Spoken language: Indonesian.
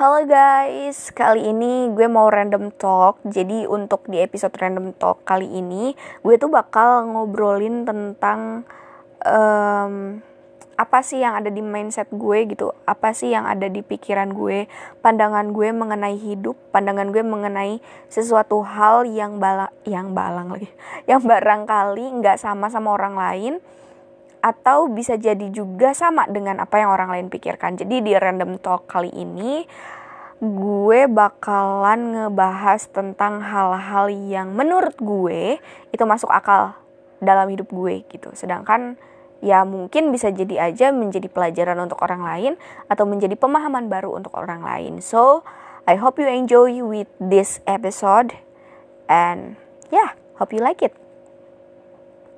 Halo guys, kali ini gue mau random talk. Jadi untuk di episode random talk kali ini, gue tuh bakal ngobrolin tentang um, apa sih yang ada di mindset gue gitu, apa sih yang ada di pikiran gue, pandangan gue mengenai hidup, pandangan gue mengenai sesuatu hal yang bala, yang balang lagi, yang barangkali nggak sama sama orang lain atau bisa jadi juga sama dengan apa yang orang lain pikirkan. Jadi di random talk kali ini gue bakalan ngebahas tentang hal-hal yang menurut gue itu masuk akal dalam hidup gue gitu. Sedangkan ya mungkin bisa jadi aja menjadi pelajaran untuk orang lain atau menjadi pemahaman baru untuk orang lain. So, I hope you enjoy with this episode and yeah, hope you like it.